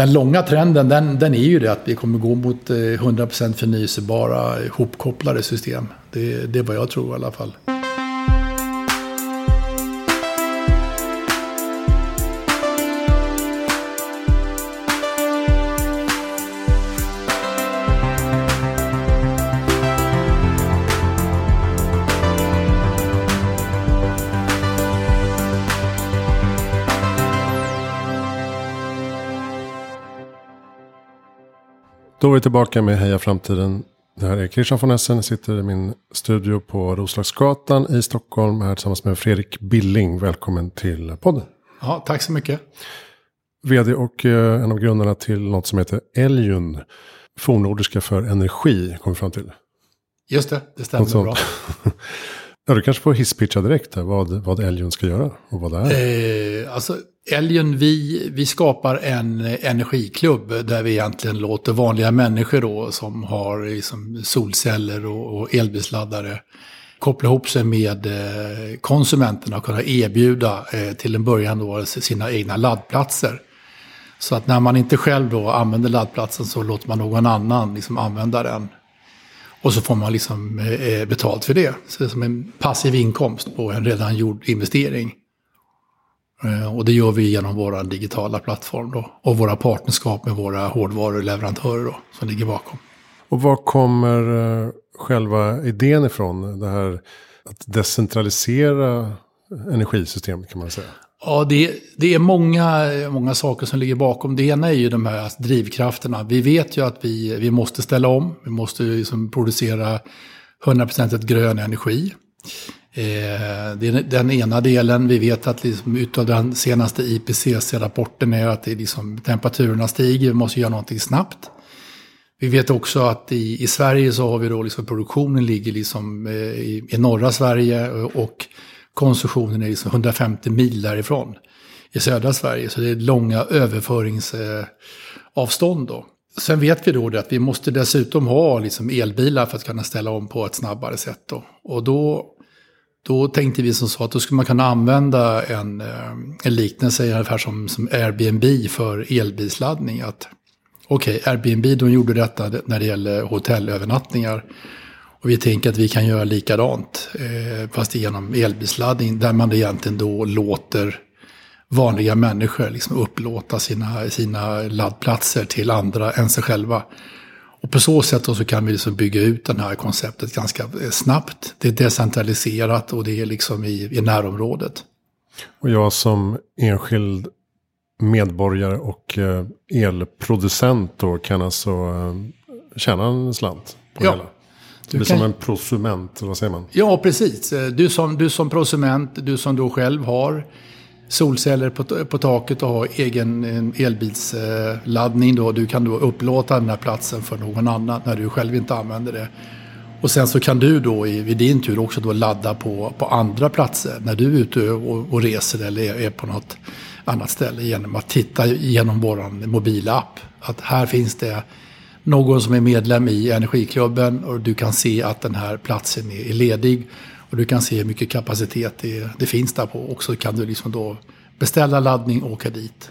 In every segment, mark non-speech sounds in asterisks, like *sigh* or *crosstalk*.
den långa trenden den, den är ju det att vi kommer gå mot eh, 100% förnyelsebara eh, ihopkopplade system. Det, det är vad jag tror i alla fall. Då är vi tillbaka med Heja Framtiden. Det här är Christian von Essen. Jag sitter i min studio på Roslagsgatan i Stockholm. Här tillsammans med Fredrik Billing. Välkommen till podden. Ja, tack så mycket. Vd och eh, en av grundarna till något som heter Eljun. Fornordiska för energi, kom vi fram till. Just det, det stämmer bra. *laughs* ja, du kanske får hisspitcha direkt här, vad, vad Eljun ska göra och vad det är. Eh, alltså, Älgen, vi, vi skapar en energiklubb där vi egentligen låter vanliga människor då som har liksom solceller och, och elbilsladdare koppla ihop sig med eh, konsumenterna och kunna erbjuda eh, till en början då sina egna laddplatser. Så att när man inte själv då använder laddplatsen så låter man någon annan liksom använda den. Och så får man liksom eh, betalt för det. Så det är som en passiv inkomst på en redan gjord investering. Eh, och det gör vi genom vår digitala plattform då. Och våra partnerskap med våra hårdvaruleverantörer då, som ligger bakom. Och var kommer eh, själva idén ifrån? Det här att decentralisera energisystemet kan man säga. Ja, det, det är många, många saker som ligger bakom. Det ena är ju de här drivkrafterna. Vi vet ju att vi, vi måste ställa om. Vi måste liksom producera 100% grön energi. Eh, det är den ena delen. Vi vet att liksom, utav den senaste IPCC-rapporten är att det liksom, temperaturerna stiger. Vi måste göra någonting snabbt. Vi vet också att i, i Sverige så har vi då liksom produktionen ligger liksom eh, i, i norra Sverige och konsumtionen är liksom 150 mil därifrån i södra Sverige. Så det är långa överföringsavstånd då. Sen vet vi då att vi måste dessutom ha liksom elbilar för att kunna ställa om på ett snabbare sätt. Då. Och då då tänkte vi som så att då skulle man kunna använda en, eh, en liknelse ungefär som, som Airbnb för elbilsladdning. Okej, okay, Airbnb de gjorde detta när det gäller hotellövernattningar. Och vi tänker att vi kan göra likadant, eh, fast genom elbilsladdning, där man egentligen då låter vanliga människor liksom upplåta sina, sina laddplatser till andra än sig själva. Och på så sätt så kan vi liksom bygga ut det här konceptet ganska eh, snabbt. Det är decentraliserat och det är liksom i, i närområdet. Och jag som enskild medborgare och eh, elproducent då kan alltså eh, tjäna en slant på ja. hela. Det blir kan... som en prosument, vad säger man? Ja, precis. Du som, du som prosument, du som då själv har solceller på, på taket och ha egen elbilsladdning. Då. Du kan då upplåta den här platsen för någon annan när du själv inte använder det. Och sen så kan du då i, vid din tur också då ladda på, på andra platser när du är ute och, och reser eller är, är, på något annat ställe genom att titta genom vår mobila app. Att här finns det någon som är medlem i Energiklubben och du kan se att den här platsen är ledig. Och du kan se hur mycket kapacitet det, det finns där på. Och så kan du liksom då beställa laddning och åka dit.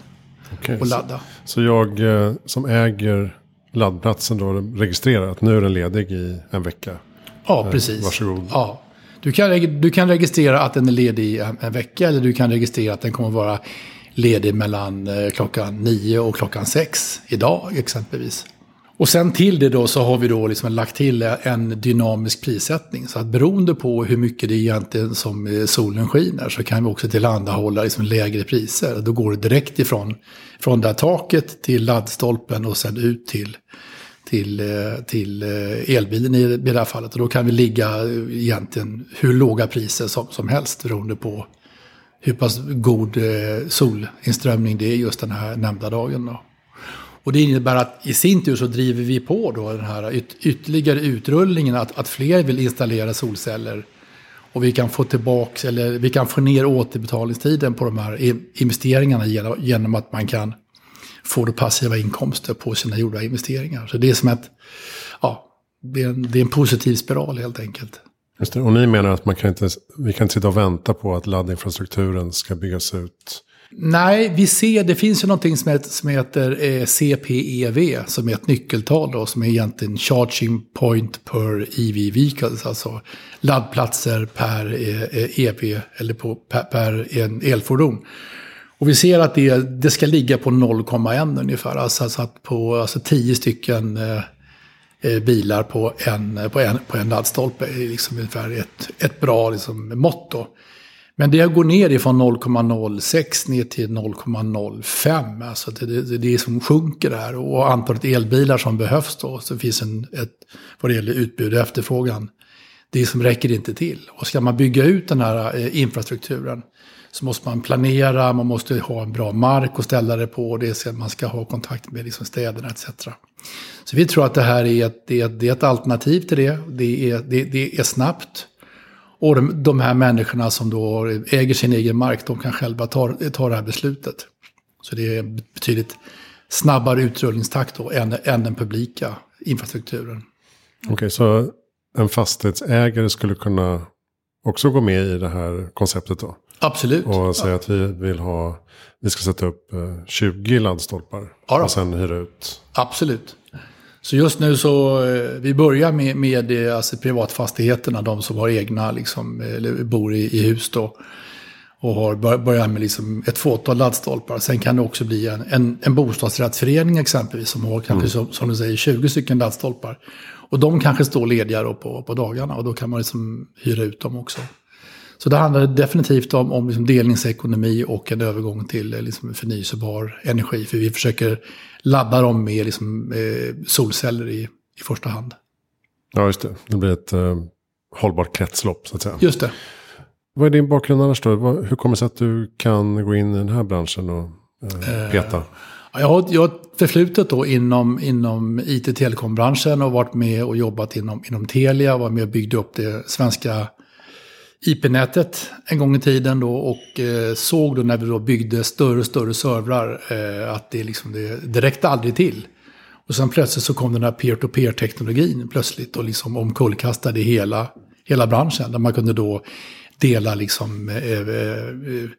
Okay, och ladda. Så, så jag eh, som äger laddplatsen då registrerar att nu är den ledig i en vecka? Ja, eh, precis. Varsågod. Ja. Du kan, du kan registrera att den är ledig i en, en vecka eller du kan registrera att den kommer vara ledig mellan eh, klockan nio och klockan sex idag exempelvis. Och sen till det då så har vi då liksom lagt till en dynamisk prissättning. Så att beroende på hur mycket det är egentligen som eh, solen skiner så kan vi också tillhandahålla liksom lägre priser. Då går det direkt ifrån från det här taket till laddstolpen och sen ut till, till, eh, till eh, elbilen i det här fallet. Och då kan vi ligga egentligen hur låga priser som, som helst beroende på hur pass god solinströmning det är just den här nämnda dagen. Då. Och det innebär att i sin tur så driver vi på då den här yt ytterligare utrullningen att, att fler vill installera solceller. Och vi kan få tillbaka, eller vi kan få ner återbetalningstiden på de här investeringarna genom, genom att man kan få då passiva inkomster på sina gjorda investeringar. Så det är som ett, ja, det är en, det är en positiv spiral helt enkelt. Just det. Och ni menar att man kan inte, vi kan inte sitta och vänta på att laddinfrastrukturen ska byggas ut Nej, vi ser, det finns ju någonting som heter, som heter eh, CPEV, som är ett nyckeltal då, som är egentligen Charging Point per EV Vehicles, alltså laddplatser per eh, EV, eller på, per, per en elfordon. Och vi ser att det, det ska ligga på 0,1 ungefär, alltså, alltså att på alltså 10 stycken eh, eh, bilar på en, på en, på en laddstolpe är liksom ungefär ett, ett bra liksom, mått. Då. Men det går ner ifrån 0,06 ner till 0,05. Alltså det, det, det är som sjunker där. Och antalet elbilar som behövs då, så finns en, ett, vad det gäller utbud och efterfrågan, det som räcker inte till. Och ska man bygga ut den här eh, infrastrukturen så måste man planera, man måste ha en bra mark att ställa det på, det är, man ska ha kontakt med liksom städerna etc. Så vi tror att det här är ett, det är, det är ett alternativ till det, det är, det, det är snabbt. Och de, de, här människorna som då äger sin egen mark, de kan själva ta, ta det här beslutet. Så det är betydligt snabbare utrullningstakt då än, än den publika infrastrukturen. Okej, okay, så en fastighetsägare skulle kunna också gå med i det här konceptet då? Absolut. Och säga ja. att vi vill ha, vi ska sätta upp 20 eh, laddstolpar. Ja, och sen hyra ut. Absolut. Så just nu så, eh, vi börjar med, med eh, alltså privatfastigheterna, de som har egna, liksom, eller bor i, i hus då. Och har börjat med liksom ett fåtal laddstolpar. Sen kan det också bli en, en, en bostadsrättsförening exempelvis som har kanske, mm. som, som, du säger, 20 stycken laddstolpar. Och de kanske står lediga då på, på dagarna och då kan man liksom hyra ut dem också. Så det handlar definitivt om, om liksom delningsekonomi och en övergång till eh, liksom förnyelsebar energi. För vi försöker ladda dem med liksom, eh, solceller i, i första hand. Ja, just det. Det blir ett eh, hållbart kretslopp så att säga. Just det. Vad är din bakgrund annars då? Hur kommer det sig att du kan gå in i den här branschen och eh, peta? Eh, jag har, jag har förflutet då inom, inom IT-telekombranschen och varit med och jobbat inom, inom Telia. Var med och byggde upp det svenska IP-nätet en gång i tiden då och eh, såg då när vi då byggde större och större servrar eh, att det, liksom, det, det räckte aldrig till. Och sen plötsligt så kom den här peer-to-peer-teknologin plötsligt och liksom omkullkastade hela, hela branschen. Där man kunde då dela liksom, eh, eh, eh,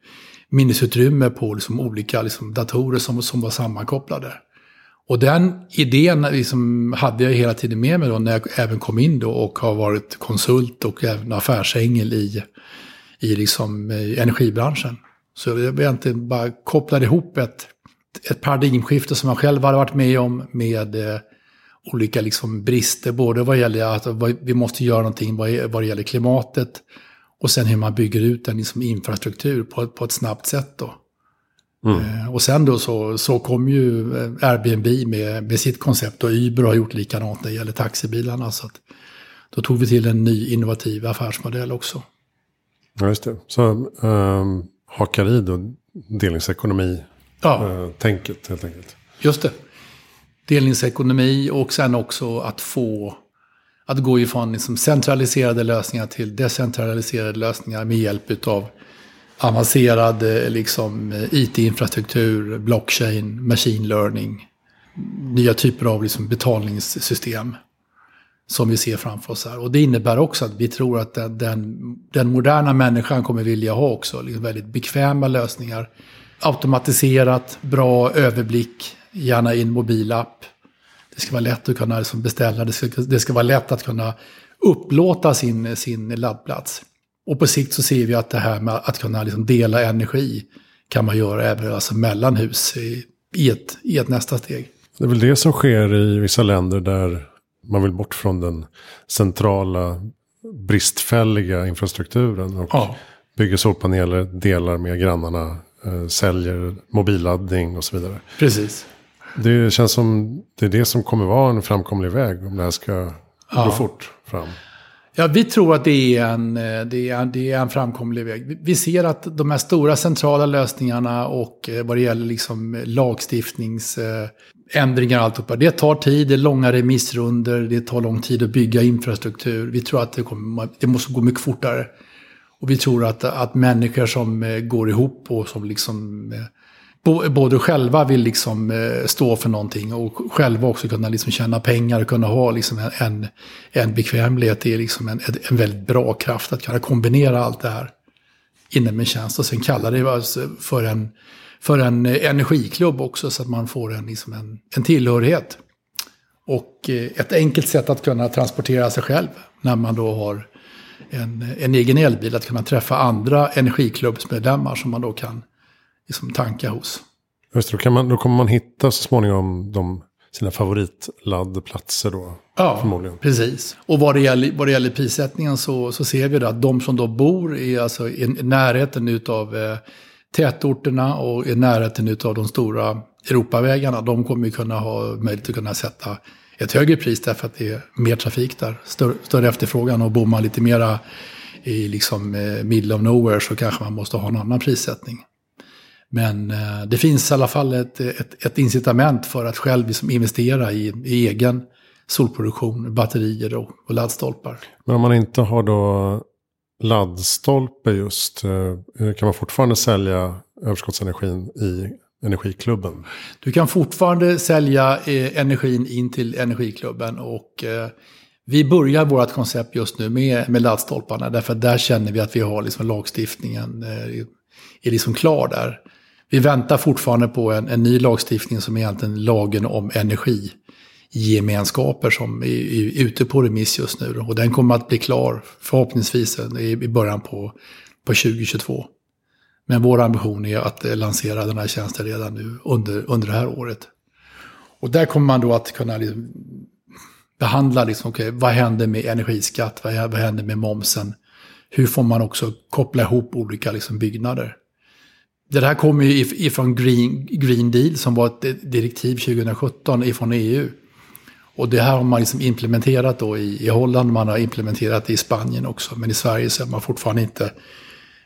minnesutrymme på liksom, olika liksom, datorer som, som var sammankopplade. Och den idén liksom hade jag hela tiden med mig då när jag även kom in då och har varit konsult och även affärsängel i, i liksom eh, energibranschen. Så jag egentligen bara kopplade ihop ett, ett paradigmskifte som jag själv hade varit med om med eh, olika liksom brister, både vad gäller att vi måste göra någonting vad, vad gäller klimatet och sen hur man bygger ut en liksom infrastruktur på, på ett snabbt sätt. Då. Mm. Eh, och sen då så, så kom ju eh, Airbnb med, med sitt koncept och Uber har gjort likadant när det gäller taxibilarna. Så då tog vi till en ny innovativ affärsmodell också. Ja, just det. Så um, hakar i då delningsekonomi-tänket ja. uh, helt enkelt. Just det. Delningsekonomi och sen också att få att gå ifrån liksom centraliserade lösningar till decentraliserade lösningar med hjälp av avancerad eh, liksom, eh, IT-infrastruktur, blockchain, machine learning, nya typer av liksom, betalningssystem som vi ser framför oss här. Och det innebär också att vi tror att den, den, den moderna människan kommer vilja ha också liksom väldigt bekväma lösningar. Automatiserat, bra överblick, gärna i en mobilapp. Det ska vara lätt att kunna liksom beställa, det ska, det ska vara lätt att kunna upplåta sin, sin laddplats. Och på sikt så ser vi att det här med att kunna liksom dela energi kan man göra även alltså mellan hus i, i, ett, i ett nästa steg. Det är väl det som sker i vissa länder där man vill bort från den centrala bristfälliga infrastrukturen. Och ja. bygger solpaneler, delar med grannarna, eh, säljer mobilladdning och så vidare. Precis. Det känns som det är det som kommer vara en framkomlig väg om det här ska ja. gå fort fram. Ja, vi tror att det är, en, eh, det, är, det är en framkomlig väg. Vi ser att de här stora centrala lösningarna och eh, vad det gäller liksom eh, lagstiftningsändringar och alltihopa. Det tar tid, det är långa remissrunder, det tar lång tid att bygga infrastruktur. Vi tror att det, kommer, det måste gå mycket fortare. Och vi tror att, att människor som går ihop och som liksom både själva vill liksom eh, stå för någonting och själva också kunna liksom tjäna pengar och kunna ha liksom en, en bekvämlighet. Det är liksom en, en väldigt bra kraft att kunna kombinera allt det här inom en tjänst. Och sen kallar det alltså för en, för en energiklubb också så att man får en, liksom en, en tillhörighet. Och eh, ett enkelt sätt att kunna transportera sig själv när man då har en, en egen elbil, att kunna träffa andra energiklubbsmedlemmar som man då kan liksom tanka hos. Just det, då, kan man, då kommer man hitta så småningom de, sina favoritladdplatser då? Ja, förmodligen. precis. Och vad det gäller, vad det gäller prissättningen så, så ser vi då att de som då bor i, alltså, i närheten av eh, tätorterna och i närheten av de stora Europavägarna, de kommer ju kunna ha möjlighet att kunna sätta ett högre pris därför att det är mer trafik där, större, större efterfrågan och bor man lite mera i liksom eh, middle of nowhere så kanske man måste ha en annan prissättning. Men eh, det finns i alla fall ett, ett, ett incitament för att själv liksom investera i, i egen solproduktion, batterier och, och laddstolpar. Men om man inte har då laddstolpe just, eh, kan man fortfarande sälja överskottsenergin i energiklubben? Du kan fortfarande sälja eh, energin in till energiklubben och vi börjar vårt koncept just nu med, med laddstolparna därför att där känner vi att vi har liksom lagstiftningen är liksom klar där. Vi väntar fortfarande på en, en ny lagstiftning som är egentligen lagen om energigemenskaper som är, är ute på remiss just nu. Och den kommer att bli klar förhoppningsvis i, i början på, på 2022. Men vår ambition är att lansera den här tjänsten redan nu under, under det här året. Och där kommer man då att kunna liksom behandla, liksom, okay, vad händer med energiskatt, vad, vad händer med momsen? Hur får man också koppla ihop olika liksom, byggnader? Det här kommer ju ifrån Green, Green Deal som var ett direktiv 2017 ifrån EU. Och det här har man liksom implementerat då i, i Holland, man har implementerat det i Spanien också. Men i Sverige så är man fortfarande inte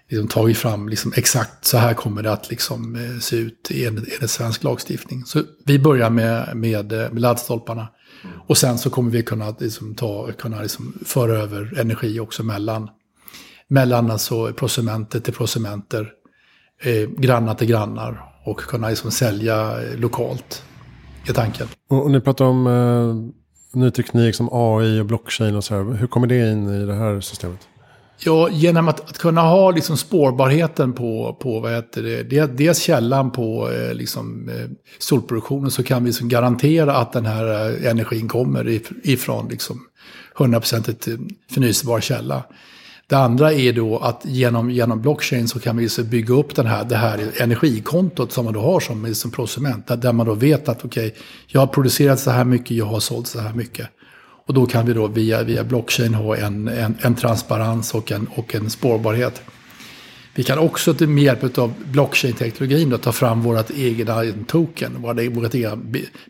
liksom tagit fram liksom exakt så här kommer det att liksom, eh, se ut enligt, enligt svensk lagstiftning. Så vi börjar med, med, eh, med laddstolparna. Mm. Och sen så kommer vi kunna, liksom, ta, kunna liksom, föra över energi också mellan, mellan alltså prosumenter till prosumenter, eh, grannar till grannar och kunna liksom, sälja eh, lokalt i tanken. Och, och ni pratar om eh, ny teknik som AI och blockchain och så här. Hur kommer det in i det här systemet? Ja, genom att, att, kunna ha liksom spårbarheten på, på vad heter det, dels källan på eh, liksom, eh, solproduktionen så kan vi liksom garantera att den här eh, energin kommer ifrån liksom 100% förnyelsebar källa. Det andra är då att genom, genom blockchain så kan vi så bygga upp den här, det här energikontot som man då har som, som prosument. Där, där man då vet att okej, okay, jag har producerat så här mycket, jag har sålt så här mycket. Och då kan vi då via, via blockchain ha en, en, en transparens och en, och en spårbarhet. Vi kan också med hjälp av blockchain-teknologin ta fram vårt egna token, vårt egna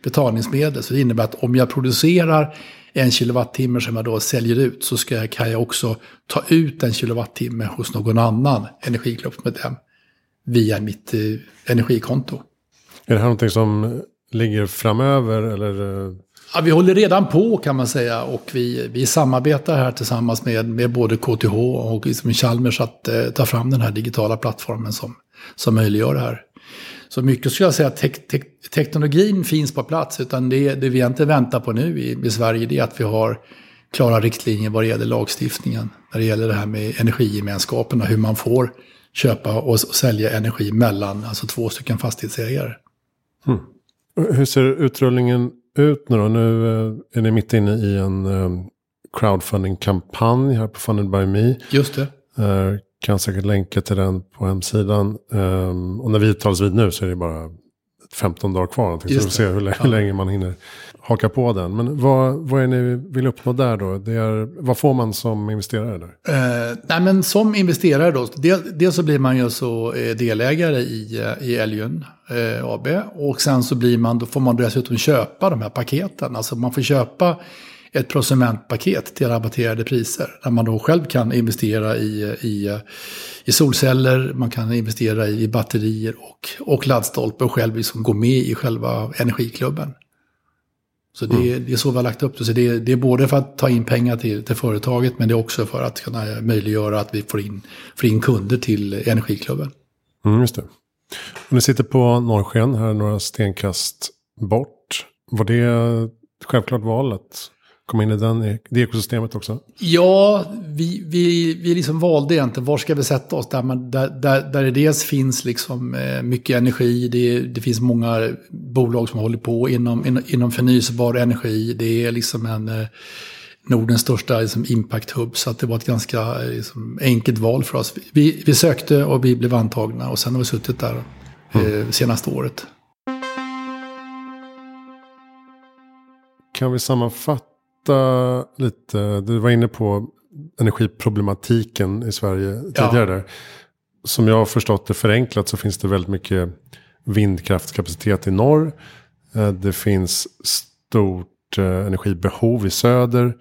betalningsmedel. Så det innebär att om jag producerar en kilowattimme som jag då säljer ut så ska, kan jag också ta ut en kilowattimme hos någon annan energiklubbsmedlem via mitt eh, energikonto. Är det här någonting som ligger framöver eller eh, Ja, vi håller redan på kan man säga och vi, vi samarbetar här tillsammans med, med både KTH och liksom Chalmers att eh, ta fram den här digitala plattformen som, som möjliggör det här. Så mycket skulle jag säga att te te teknologin finns på plats utan det, det vi inte väntar på nu i, i Sverige det är att vi har klara riktlinjer vad det gäller lagstiftningen. När det gäller det här med energigemenskaperna, hur man får köpa och, och sälja energi mellan alltså två stycken fastighetsägare. Hmm. Hur ser utrullningen ut nu då? Nu eh, är ni mitt inne i en eh, crowdfunding-kampanj här på Funded by Me. Just det. Kan säkert länka till den på hemsidan. och när vi talas vid nu så är det bara 15 dagar kvar. Så vi får se hur, hur ja. länge man hinner haka på den. Men vad, vad är ni vill uppnå där då? Det är, vad får man som investerare där? Eh, nej men som investerare då, dels del så blir man ju så eh, delägare i, eh, i Älgön eh, AB. Och sen så blir man, då får man dessutom köpa de här paketen. Alltså man får köpa ett prosumentpaket till rabatterade priser. Där man då själv kan investera i, i, i solceller, man kan investera i batterier och, och laddstolpe och själv liksom gå med i själva energiklubben. Så det, mm. det, är så vi har lagt upp det. Så det, det, är både för att ta in pengar till, till företaget men det är också för att kunna möjliggöra att vi får in, får in kunder till Energiklubben. Mm, just det. Och ni sitter på Norrsken här några stenkast bort. Var det självklart valet? Komma in i den, det ekosystemet också? Ja, vi, vi, vi liksom valde egentligen var ska vi sätta oss där, man, där, där, där det dels finns liksom eh, mycket energi, det, det finns många bolag som håller på inom, inom, inom förnyelsebar energi, det är liksom en eh, Nordens största liksom, impact-hub. Så att det var ett ganska liksom, enkelt val för oss. Vi, vi sökte och vi blev antagna och sen har vi suttit där mm. eh, senaste året. Kan vi sammanfatta lite? Du var inne på energiproblematiken i Sverige tidigare. Ja. Som jag har förstått det förenklat så finns det väldigt mycket vindkraftskapacitet i norr. Eh, det finns stort Eh, energibehov i söder.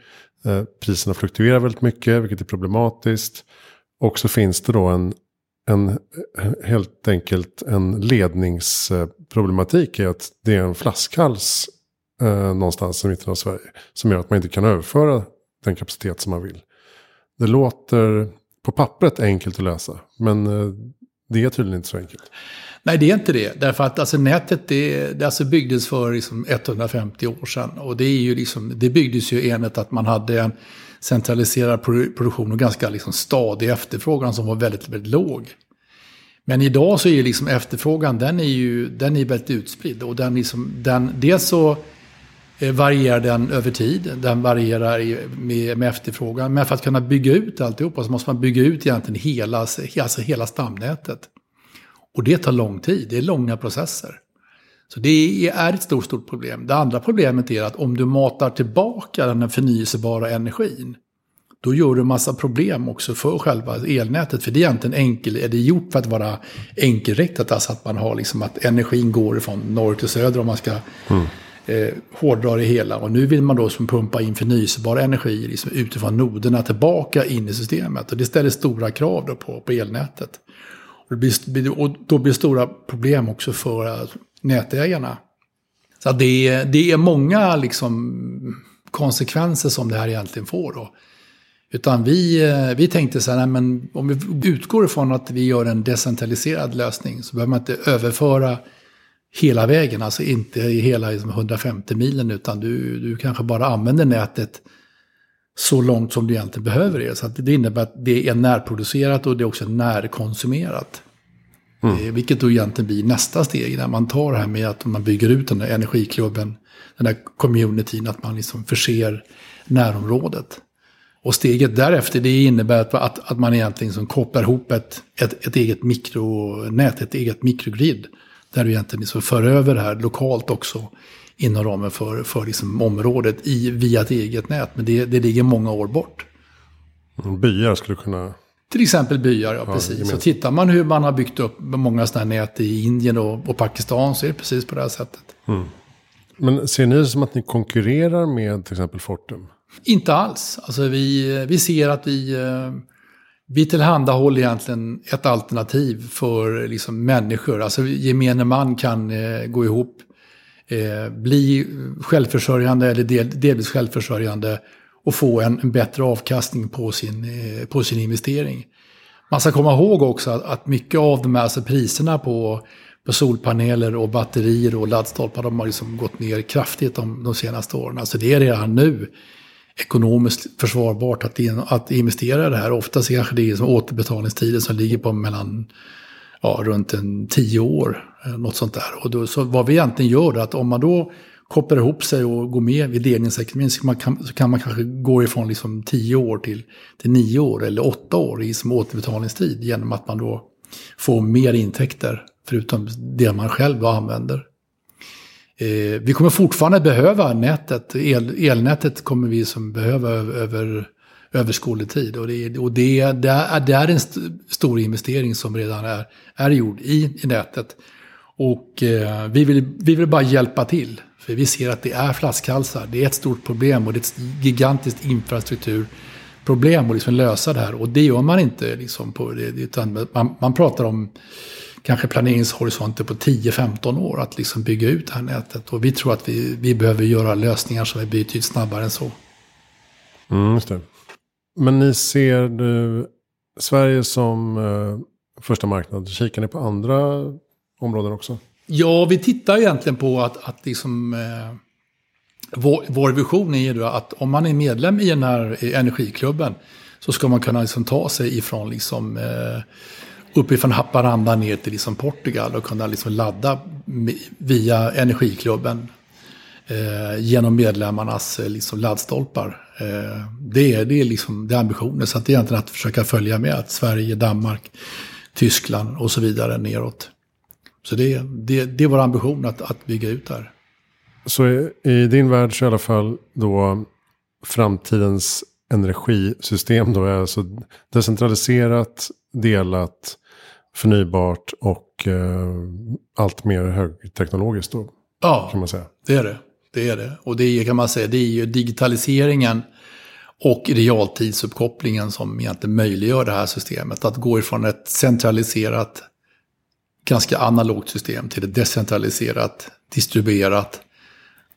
Eh, priserna fluktuerar väldigt mycket, vilket är problematiskt. Och så finns det då en, en helt enkelt en ledningsproblematik i att det är en flaskhals eh, någonstans i mitten av Sverige. Som gör att man inte kan överföra den kapacitet som man vill. Det låter på pappret enkelt att lösa, men eh, det är tydligen inte så enkelt. Nej, det är inte det. Därför att alltså, nätet det, det alltså byggdes för liksom 150 år sedan. Och det, är ju liksom, det byggdes ju enligt att man hade en centraliserad produktion och ganska liksom stadig efterfrågan som var väldigt, väldigt låg. Men idag så är ju liksom efterfrågan, den är ju den är väldigt utspridd. Och den liksom, den, dels så Eh, varierar den över tid, den varierar med, med efterfrågan. Men för att kunna bygga ut alltihopa så måste man bygga ut egentligen hela, alltså hela stamnätet. Och det tar lång tid, det är långa processer. Så det är ett stort, stort problem. Det andra problemet är att om du matar tillbaka den förnyelsebara energin, då gör du massa problem också för själva elnätet. För det är egentligen enkel, är det gjort för att vara enkelriktat, alltså att man har liksom att energin går från norr till söder om man ska mm eh, hårdrar det hela. Och nu vill man då som pumpa in förnyelsebar energi liksom utifrån noderna tillbaka in i systemet. Och det ställer stora krav då på, på elnätet. Och, blir, och då blir det stora problem också för eh, nätägarna. Så det är, det är många liksom konsekvenser som det här egentligen får. Då. Utan vi, eh, vi tänkte så här, men om vi utgår ifrån att vi gör en decentraliserad lösning så behöver man inte överföra hela vägen, alltså inte i hela liksom 150 milen, utan du, du kanske bara använder nätet så långt som du egentligen behöver det. Så det innebär att det är närproducerat och det är också närkonsumerat. Mm. Eh, vilket då egentligen blir nästa steg när man tar det här med att man bygger ut den där energiklubben, den där communityn, att man liksom förser närområdet. Och steget därefter det innebär att, att, att man egentligen liksom kopplar ihop ett, ett, ett eget mikronät, ett eget mikrogrid. Där du egentligen liksom för över det här lokalt också inom ramen för, för liksom området i, via ett eget nät. Men det, det ligger många år bort. Byar skulle kunna... Till exempel byar, ja, ja precis. Så tittar man hur man har byggt upp många sådana här nät i Indien och, och, Pakistan så är det precis på det här sättet. Mm. Men ser ni det som att ni konkurrerar med till exempel Fortum? Inte alls. Alltså vi, vi ser att vi, eh, vi tillhandahåller egentligen ett alternativ för liksom människor. Alltså gemene man kan eh, gå ihop eh, bli självförsörjande eller del, delvis självförsörjande och få en, en bättre avkastning på sin, eh, på sin investering. Man ska komma ihåg också att, att mycket av de här alltså priserna på, på solpaneler och batterier och laddstolpar de har liksom gått ner kraftigt de, de senaste åren. Alltså det är redan nu ekonomiskt försvarbart att, att investera i det här. Oftast kanske det är som återbetalningstider som ligger på mellan ja, runt en tio år. Eh, något sånt där. Och då, så vad vi egentligen gör är att om man då kopplar ihop sig och går med i delningsekonomin så, man kan, så kan man kanske gå ifrån liksom tio år till, till nio år eller åtta år i som återbetalningstid genom att man då får mer intäkter förutom det man själv använder. Eh, vi kommer fortfarande behöva nätet, el, elnätet kommer vi som behöva över, över överskådlig tid. Och, det, och det, det, är, det är en st stor investering som redan är, är gjord i, i nätet. Och eh, vi, vill, vi vill bara hjälpa till. För vi ser att det är flaskhalsar. Det är ett stort problem och det är ett gigantiskt infrastrukturproblem att liksom lösa det här. Och det gör man inte liksom på det. Utan man, man pratar om kanske planeringshorisonter på 10-15 år att liksom bygga ut det här nätet. Och vi tror att vi, vi behöver göra lösningar som är betydligt snabbare än så. Mm, just det. Men ni ser du Sverige som eh, första marknad. Kikar ni på andra områden också? Ja, vi tittar egentligen på att, att liksom, eh, vår, vår vision är ju att om man är medlem i den här energiklubben så ska man kunna liksom ta sig ifrån liksom, eh, uppifrån Haparanda ner till liksom Portugal och kunna liksom ladda via energiklubben eh, genom medlemmarnas eh, liksom laddstolpar. Eh, det, är, det är liksom det är ambitionen. Så att det är egentligen att försöka följa med att Sverige, Danmark, Tyskland och så vidare neråt. Så det, det, det är vår ambition att, att bygga ut där. Så i, i din värld så i alla fall då framtidens energisystem då är alltså decentraliserat, delat, förnybart och eh, allt mer högteknologiskt då? Ja, kan man säga. det är det. Det är det. Och det är, kan man säga, det är ju digitaliseringen och realtidsuppkopplingen som egentligen möjliggör det här systemet. Att gå ifrån ett centraliserat, ganska analogt system till ett decentraliserat, distribuerat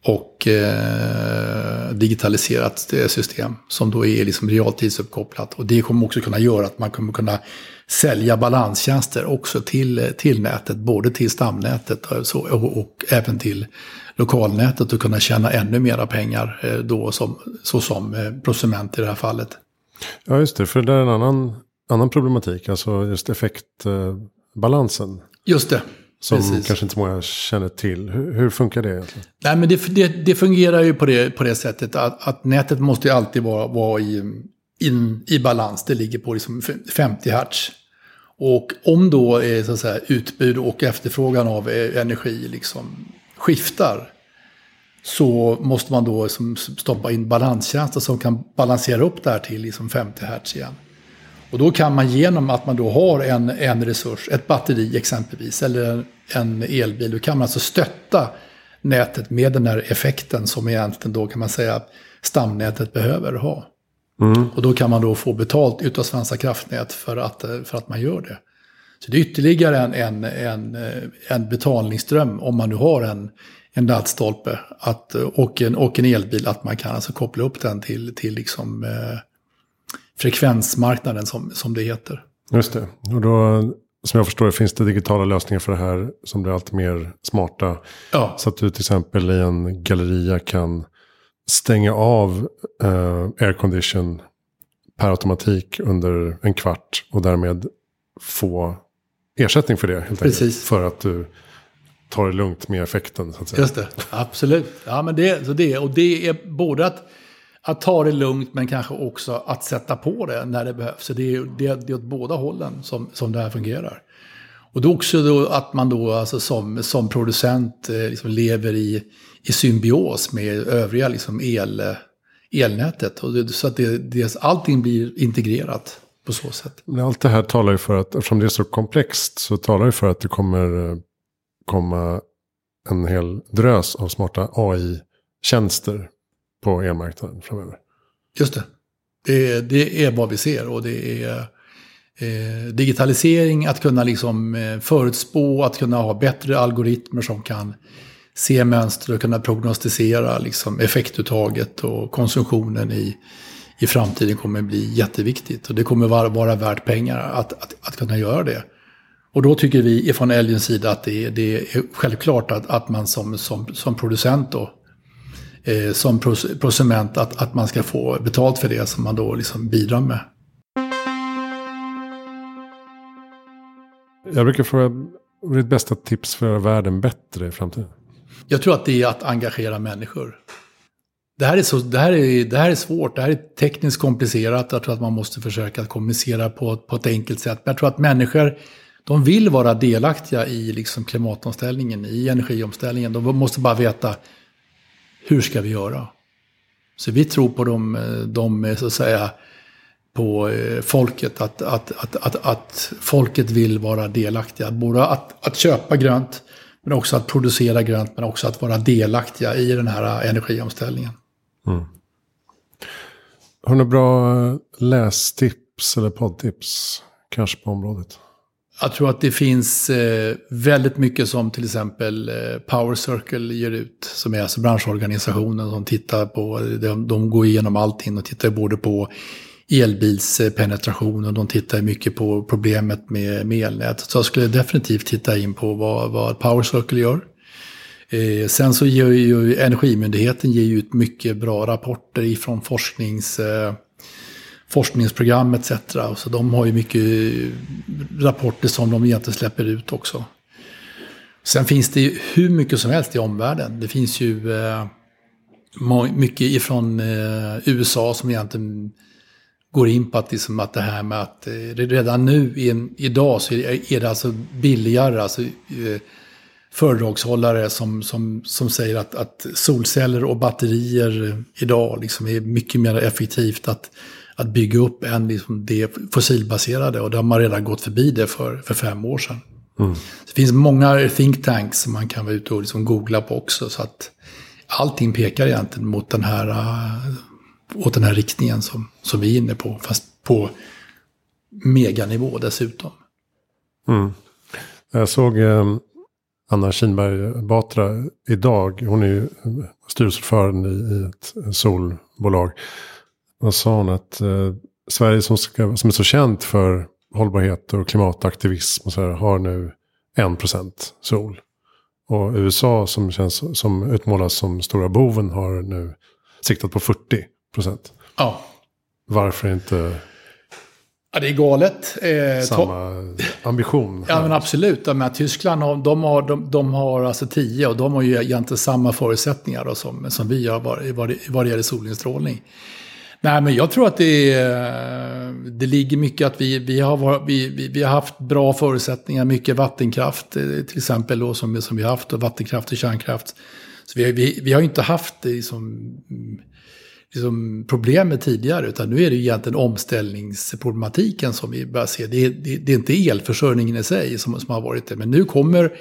och eh, digitaliserat system som då är liksom realtidsuppkopplat. Och det kommer också kunna göra att man kommer kunna sälja balanstjänster också till, till nätet, både till stamnätet och, så, och, och även till lokalnätet och kunna tjäna ännu mera pengar eh, då som, så som eh, prosument i det här fallet. Ja, just det, för det är en annan, annan problematik, alltså just effektbalansen. Just det. Som Precis. kanske inte många känner till. Hur, hur funkar det egentligen? Nej, men det, det, det, fungerar ju på det, på det sättet att, att nätet måste ju alltid vara, vara i, in, i balans. Det ligger på liksom 50 hertz. Och om då är, så att säga, utbud och efterfrågan av energi liksom skiftar så måste man då liksom stoppa in balanstjänster som kan balansera upp det här till liksom 50 hertz igen. Och då kan man genom att man då har en, en resurs, ett batteri exempelvis, eller en elbil, då kan man alltså stötta nätet med den här effekten som egentligen då kan man säga stamnätet behöver ha. Mm. Och då kan man då få betalt utav Svenska kraftnät för att, för att man gör det. Så det är ytterligare en, en, en, en betalningsström om man nu har en, en laddstolpe att, och, en, och en elbil, att man kan alltså koppla upp den till, till liksom, eh, frekvensmarknaden som, som det heter. Just det. Och då, som jag förstår det, finns det digitala lösningar för det här som blir allt mer smarta. Ja. Så att du till exempel i en galleria kan stänga av eh, aircondition per automatik under en kvart och därmed få ersättning för det. Helt Precis. Enkelt, för att du tar det lugnt med effekten. Så att säga. Just det, absolut. Ja, men det, så det, och det är både att att ta det lugnt men kanske också att sätta på det när det behövs. Så det är, det, det är åt båda hållen som, som det här fungerar. Och det är också då att man då alltså som, som producent eh, liksom lever i, i symbios med övriga liksom el, elnätet. Och det, så att det, det, allting blir integrerat på så sätt. Allt det här talar ju för att, eftersom det är så komplext, så talar det för att det kommer eh, komma en hel drös av smarta AI-tjänster på elmarknaden framöver. Just det. Det, det är vad vi ser och det är eh, digitalisering, att kunna liksom eh, förutspå, att kunna ha bättre algoritmer som kan se mönster och kunna prognostisera liksom, effektuttaget och konsumtionen i, i framtiden kommer bli jätteviktigt. Och det kommer vara, vara värt pengar att, att, att kunna göra det. Och då tycker vi från Elgens sida att det, det är självklart att, att man som, som, som producent då eh, som prosument att, att man ska få betalt för det som man då liksom bidrar med. Jag brukar fråga, vad är ditt bästa tips för att göra världen bättre i framtiden? Jag tror att det är att engagera människor. Det här, är så, det, här är, det här är svårt, det här är tekniskt komplicerat. Jag tror att man måste försöka kommunicera på, på ett enkelt sätt. Men jag tror att människor, de vill vara delaktiga i liksom klimatomställningen, i energiomställningen. De måste bara veta hur ska vi göra? Så vi tror på de, eh, de eh, så att säga, på eh, folket, att, att, att, att, att folket vill vara delaktiga. Både att, att köpa grönt, men också att producera grönt, men också att vara delaktiga i den här energiomställningen. Mm. Har du några bra lästips eller poddtips kanske på området? Jag tror att det finns eh, väldigt mycket som till exempel eh, Power Circle ger ut. Som är alltså branschorganisationen som tittar på, de, de går igenom allting och tittar både på elbilspenetration och de tittar mycket på problemet med, med elnät. Så jag skulle definitivt titta in på vad, vad Power Circle gör. Eh, sen så ger ju Energimyndigheten ger ut mycket bra rapporter ifrån forsknings, eh, forskningsprogram etc. Så de har ju mycket rapporter som de egentligen släpper ut också. Sen finns det ju hur mycket som helst i omvärlden. Det finns ju eh, mycket ifrån eh, USA som egentligen går in på att, liksom, att det här med att eh, redan nu, i idag, så är, det alltså billigare. Alltså, eh, föredragshållare som, som, som säger att, att solceller och batterier idag liksom är mycket mer effektivt att, att bygga upp än liksom det fossilbaserade. Och det har man redan gått förbi det för, för fem år sedan. Mm. Det finns många think tanks som man kan vara ute och liksom googla på också. Så att allting pekar egentligen mot den här, uh, åt den här riktningen som, som vi är inne på. Fast på meganivå dessutom. Mm. Jag såg um, Anna Kinberg Batra idag. Hon är ju styrelseordförande i ett solbolag. Vad sa hon att uh, Sverige som, ska, som är så känt för hållbarhet och klimataktivism och så här, har nu 1% sol. Och USA som, känns, som utmålas som stora boven har nu siktat på 40 Ja. Varför inte Ja, det är galet. Eh, Samma ambition. Ja, men absolut. Men Tyskland de har, de, de har alltså 10 och de har ju egentligen samma förutsättningar då, som, som vi har vad, vad, vad det gäller solinstrålning. Nej, men jag tror att det, eh, det ligger mycket att vi, vi, har, vi, vi, vi har haft bra förutsättningar, mycket vattenkraft eh, till exempel då, som, som vi har haft, och vattenkraft och kärnkraft. Så vi, vi, vi har inte haft mm, liksom, liksom, problem problemet tidigare, utan nu är det egentligen omställningsproblematiken som vi börjar se. Det, det, det är inte elförsörjningen i sig som, som har varit det, men nu kommer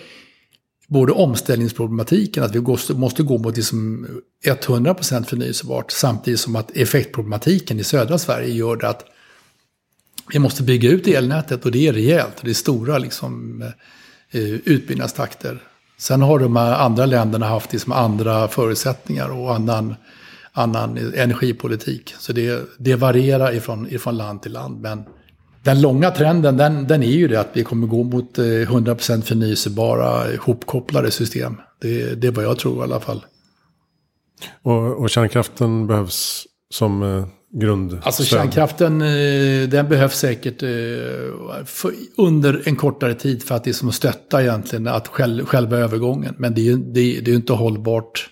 både omställningsproblematiken, att vi måste gå mot liksom 100% förnyelsebart, samtidigt som att effektproblematiken i södra Sverige gör det att vi måste bygga ut elnätet och det är rejält. Det är stora liksom, eh, utbyggnadstakter. Sen har de andra länderna haft liksom andra förutsättningar och annan, annan energipolitik. Så det, det varierar ifrån, ifrån land till land. Men den långa trenden den, den är ju det att vi kommer gå mot 100% eh, förnyelsebara ihopkopplade system. Det, det är vad jag tror i alla fall. Och, och kärnkraften behövs som eh, grund? Alltså kärnkraften eh, den behövs säkert för, under en kortare tid för att liksom stötta egentligen att själv, själva övergången. Men det är ju det, det är inte hållbart.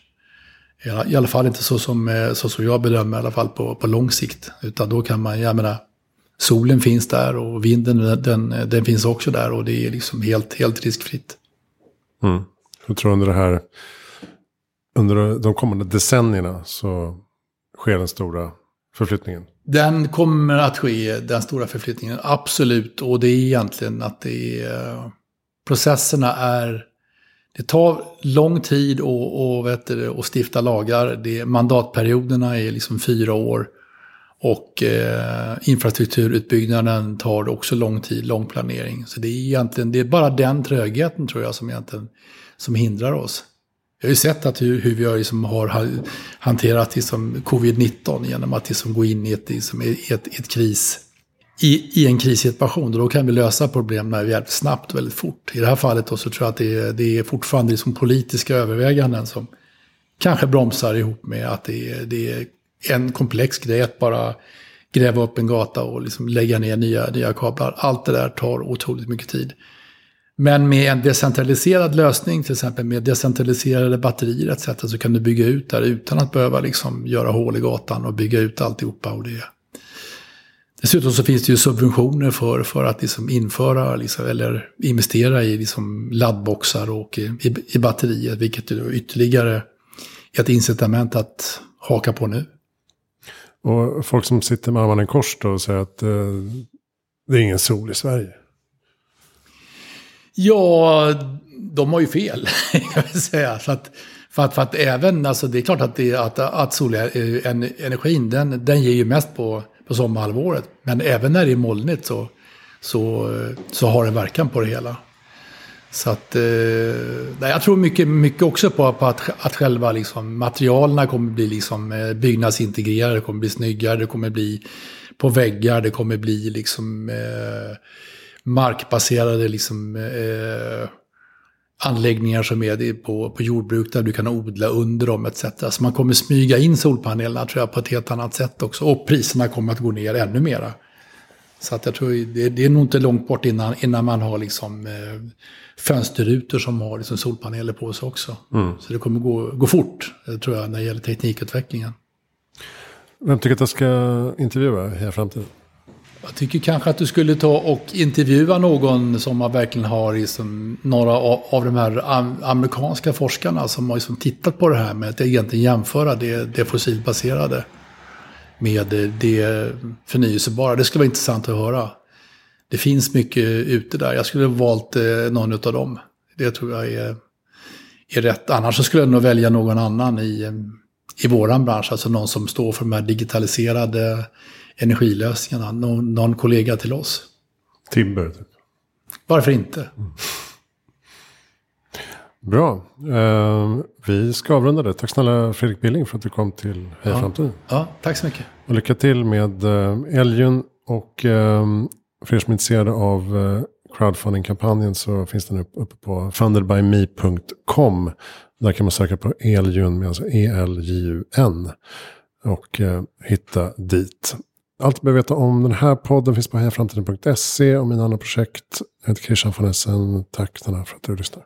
I alla fall inte så som, så som jag bedömer i alla fall på, på lång sikt. Utan då kan man, jag menar, solen finns där och vinden den, den finns också där och det är liksom helt, helt riskfritt. Mm. Jag tror under det här, under de kommande decennierna så sker den stora förflyttningen. Den kommer att ske, den stora förflyttningen, absolut. Och det är egentligen att det är, processerna är, det tar lång tid att och, vet du, och stifta lagar. Det, mandatperioderna är liksom fyra år. Och eh, infrastrukturutbyggnaden tar också lång tid, lång planering. Så det är egentligen, det är bara den trögheten tror jag som egentligen som hindrar oss. Jag har ju sett att hur, hur vi har, liksom, har hanterat liksom, covid-19 genom att liksom, gå in i ett, liksom, ett, ett kris, i, i en krissituation. Och då kan vi lösa problemen väldigt snabbt och väldigt fort. I det här fallet då, så tror jag att det är, det är fortfarande liksom, politiska överväganden som kanske bromsar ihop med att det är, det är en komplex grej att bara gräva upp en gata och liksom lägga ner nya, nya kablar. Allt det där tar otroligt mycket tid. Men med en decentraliserad lösning, till exempel med decentraliserade batterier etc. så kan du bygga ut där utan att behöva liksom göra hål i gatan och bygga ut alltihopa. Och det. Dessutom så finns det ju subventioner för, för att liksom införa liksom, eller investera i liksom laddboxar och i, i batterier, vilket är ytterligare ett incitament att haka på nu. Och folk som sitter med armarna i kors då och säger att eh, det är ingen sol i Sverige. Ja, de har ju fel, *laughs* kan jag säga. För att, för att, för att även, alltså det är klart att, det, att, att solenergin, eh, den, den ger ju mest på, på sommarhalvåret. Men även när det är molnigt så, så, eh, så har det verkan på det hela. Så att, eh, jag tror mycket, mycket också på, på att, att själva liksom, materialen kommer bli liksom, eh, byggnadsintegrerade, det kommer bli snyggare, det kommer bli på väggar, det kommer bli liksom... Eh, markbaserade liksom, eh, anläggningar som är på, på jordbruk där du kan odla under dem etc. Så man kommer smyga in solpanelerna tror jag på ett helt annat sätt också. Och priserna kommer att gå ner ännu mera. Så att jag tror det, det är nog inte långt bort innan, innan man har liksom eh, fönsterrutor som har liksom solpaneler på sig också. Mm. Så det kommer gå, gå fort, tror jag, när det gäller teknikutvecklingen. Vem tycker att jag ska intervjua här i framtiden? Jag tycker kanske att du skulle ta och intervjua någon som man verkligen har liksom, några av de här amerikanska forskarna som har liksom tittat på det här med att egentligen jämföra det, det fossilbaserade med det förnyelsebara. Det skulle vara intressant att höra. Det finns mycket ute där. Jag skulle ha valt eh, någon av dem. Det tror jag är, är rätt. Annars så skulle jag nog välja någon annan i, i våran bransch. Alltså någon som står för de här digitaliserade energilösningarna. Någon, någon kollega till oss. Timber. Typ. Varför inte? Mm. Bra. Uh, vi ska avrunda det. Tack snälla Fredrik Billing för att du kom till Heja ja. Framtiden. Ja, tack så mycket. Och lycka till med uh, Älgen. Och uh, för er som är intresserade av uh, crowdfunding-kampanjen så finns den uppe på fundedbyme.com. Där kan man söka på Eljun med alltså E-L-J-U-N. Och uh, hitta dit. Allt du behöver veta om den här podden finns på hejaframtiden.se och mina andra projekt. Jag heter Christian von Essen. Tack för att du lyssnar.